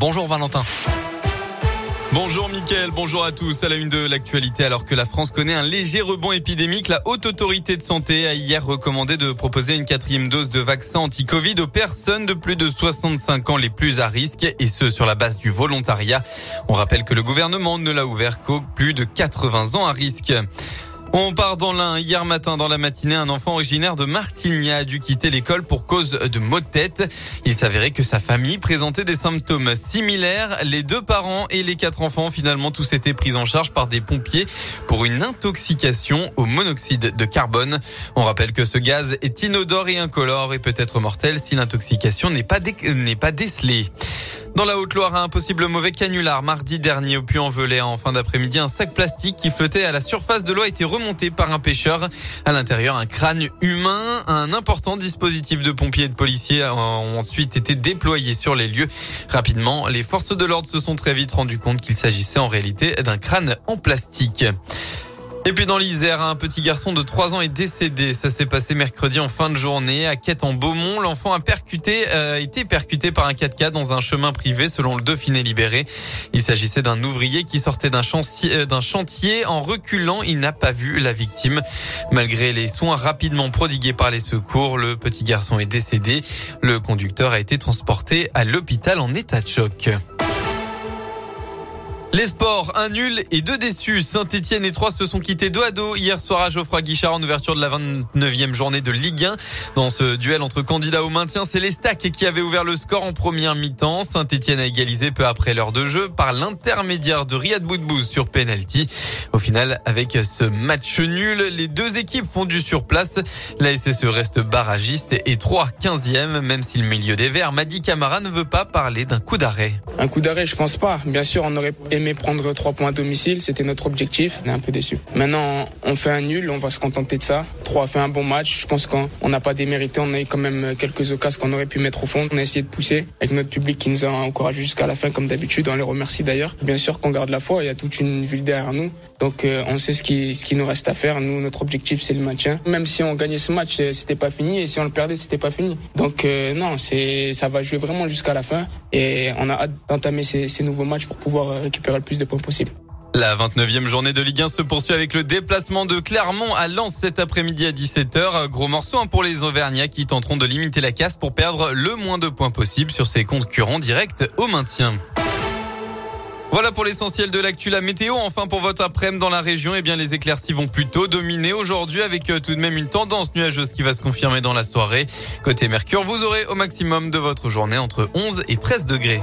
Bonjour Valentin. Bonjour Mickaël, bonjour à tous. À la une de l'actualité, alors que la France connaît un léger rebond épidémique, la Haute Autorité de Santé a hier recommandé de proposer une quatrième dose de vaccin anti-Covid aux personnes de plus de 65 ans les plus à risque, et ce sur la base du volontariat. On rappelle que le gouvernement ne l'a ouvert qu'aux plus de 80 ans à risque. On part dans l'un. Hier matin, dans la matinée, un enfant originaire de Martigny a dû quitter l'école pour cause de maux de tête. Il s'avérait que sa famille présentait des symptômes similaires. Les deux parents et les quatre enfants, finalement, tous étaient pris en charge par des pompiers pour une intoxication au monoxyde de carbone. On rappelle que ce gaz est inodore et incolore et peut être mortel si l'intoxication n'est pas, pas décelée. Dans la Haute-Loire, un possible mauvais canular mardi dernier au Puy-en-Velay. En fin d'après-midi, un sac plastique qui flottait à la surface de l'eau a été remonté par un pêcheur. À l'intérieur, un crâne humain. Un important dispositif de pompiers et de policiers ont ensuite été déployés sur les lieux. Rapidement, les forces de l'ordre se sont très vite rendu compte qu'il s'agissait en réalité d'un crâne en plastique. Et puis dans l'Isère, un petit garçon de 3 ans est décédé. Ça s'est passé mercredi en fin de journée à Quête en Beaumont. L'enfant a percuté, euh, été percuté par un 4x4 dans un chemin privé selon le Dauphiné libéré. Il s'agissait d'un ouvrier qui sortait d'un chantier, euh, d'un chantier. En reculant, il n'a pas vu la victime. Malgré les soins rapidement prodigués par les secours, le petit garçon est décédé. Le conducteur a été transporté à l'hôpital en état de choc. Les sports, un nul et deux déçus. Saint-Etienne et Troyes se sont quittés dos à dos hier soir à Geoffroy Guichard en ouverture de la 29e journée de Ligue 1. Dans ce duel entre candidats au maintien, c'est les Stacks qui avaient ouvert le score en première mi-temps. Saint-Etienne a égalisé peu après l'heure de jeu par l'intermédiaire de Riyad Boudbouz sur penalty. Au final, avec ce match nul, les deux équipes font du surplace. La SSE reste barragiste et 3 15e, même si le milieu des Verts, Madi Camara ne veut pas parler d'un coup d'arrêt. Un coup d'arrêt, je pense pas. Bien sûr, on aurait prendre trois points à domicile, c'était notre objectif. On est un peu déçu. Maintenant, on fait un nul, on va se contenter de ça. Trois a fait un bon match. Je pense qu'on n'a pas démérité. On a eu quand même quelques occasions qu'on aurait pu mettre au fond. On a essayé de pousser avec notre public qui nous a encouragé jusqu'à la fin, comme d'habitude. On les remercie d'ailleurs. Bien sûr qu'on garde la foi. Il y a toute une ville derrière nous. Donc, euh, on sait ce qui, ce qui nous reste à faire. Nous, notre objectif, c'est le maintien. Même si on gagnait ce match, euh, c'était pas fini. Et si on le perdait, c'était pas fini. Donc, euh, non, c'est, ça va jouer vraiment jusqu'à la fin. Et on a hâte d'entamer ces nouveaux matchs pour pouvoir récupérer le plus de points possible. La 29e journée de Ligue 1 se poursuit avec le déplacement de Clermont à Lens cet après-midi à 17h. Gros morceau hein, pour les Auvergnats qui tenteront de limiter la casse pour perdre le moins de points possible sur ses concurrents directs au maintien. Voilà pour l'essentiel de l'actu. La météo, enfin pour votre après-midi dans la région, eh les éclaircies vont plutôt dominer aujourd'hui avec euh, tout de même une tendance nuageuse qui va se confirmer dans la soirée. Côté Mercure, vous aurez au maximum de votre journée entre 11 et 13 degrés.